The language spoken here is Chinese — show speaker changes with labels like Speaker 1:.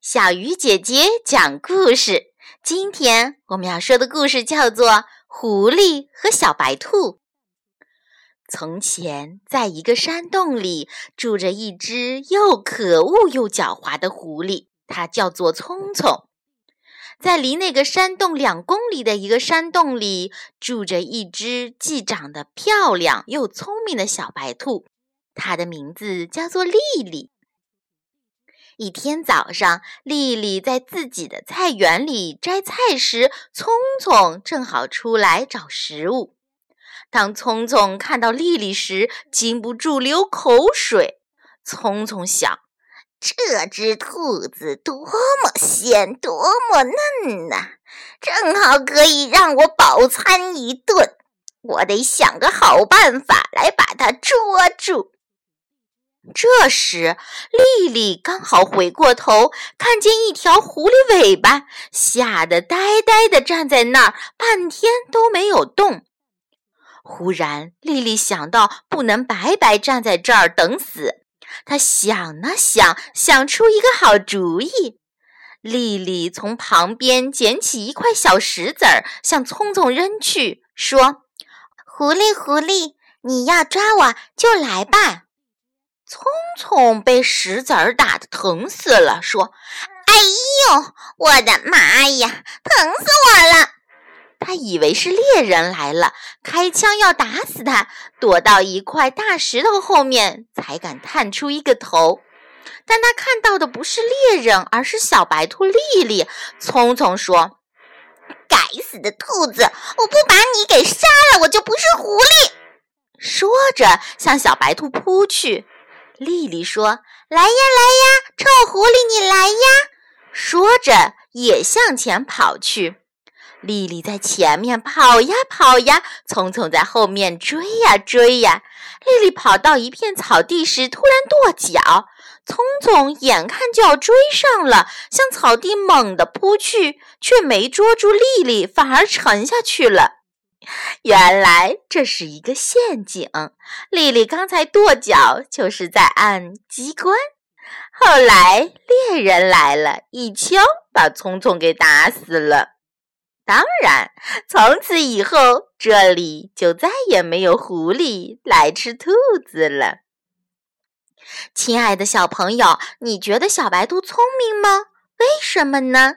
Speaker 1: 小鱼姐姐讲故事。今天我们要说的故事叫做《狐狸和小白兔》。从前，在一个山洞里住着一只又可恶又狡猾的狐狸，它叫做聪聪。在离那个山洞两公里的一个山洞里，住着一只既长得漂亮又聪明的小白兔，它的名字叫做丽丽。一天早上，丽丽在自己的菜园里摘菜时，聪聪正好出来找食物。当聪聪看到丽丽时，禁不住流口水。聪聪想：这只兔子多么鲜，多么嫩呐，正好可以让我饱餐一顿。我得想个好办法来把它捉住。这时，丽丽刚好回过头，看见一条狐狸尾巴，吓得呆呆地站在那儿，半天都没有动。忽然，丽丽想到不能白白站在这儿等死，她想了想，想出一个好主意。丽丽从旁边捡起一块小石子儿，向聪聪扔去，说：“狐狸，狐狸，你要抓我就来吧。”聪聪被石子儿打得疼死了，说：“哎呦，我的妈呀，疼死我了！”他以为是猎人来了，开枪要打死他，躲到一块大石头后面，才敢探出一个头。但他看到的不是猎人，而是小白兔丽丽。聪聪说：“该死的兔子，我不把你给杀了，我就不是狐狸。”说着，向小白兔扑去。丽丽说：“来呀，来呀，臭狐狸，你来呀！”说着也向前跑去。丽丽在前面跑呀跑呀，聪聪在后面追呀追呀。丽丽跑到一片草地时，突然跺脚，聪聪眼看就要追上了，向草地猛地扑去，却没捉住丽丽，反而沉下去了。原来这是一个陷阱，丽丽刚才跺脚就是在按机关。后来猎人来了，一枪把聪聪给打死了。当然，从此以后这里就再也没有狐狸来吃兔子了。亲爱的小朋友，你觉得小白兔聪明吗？为什么呢？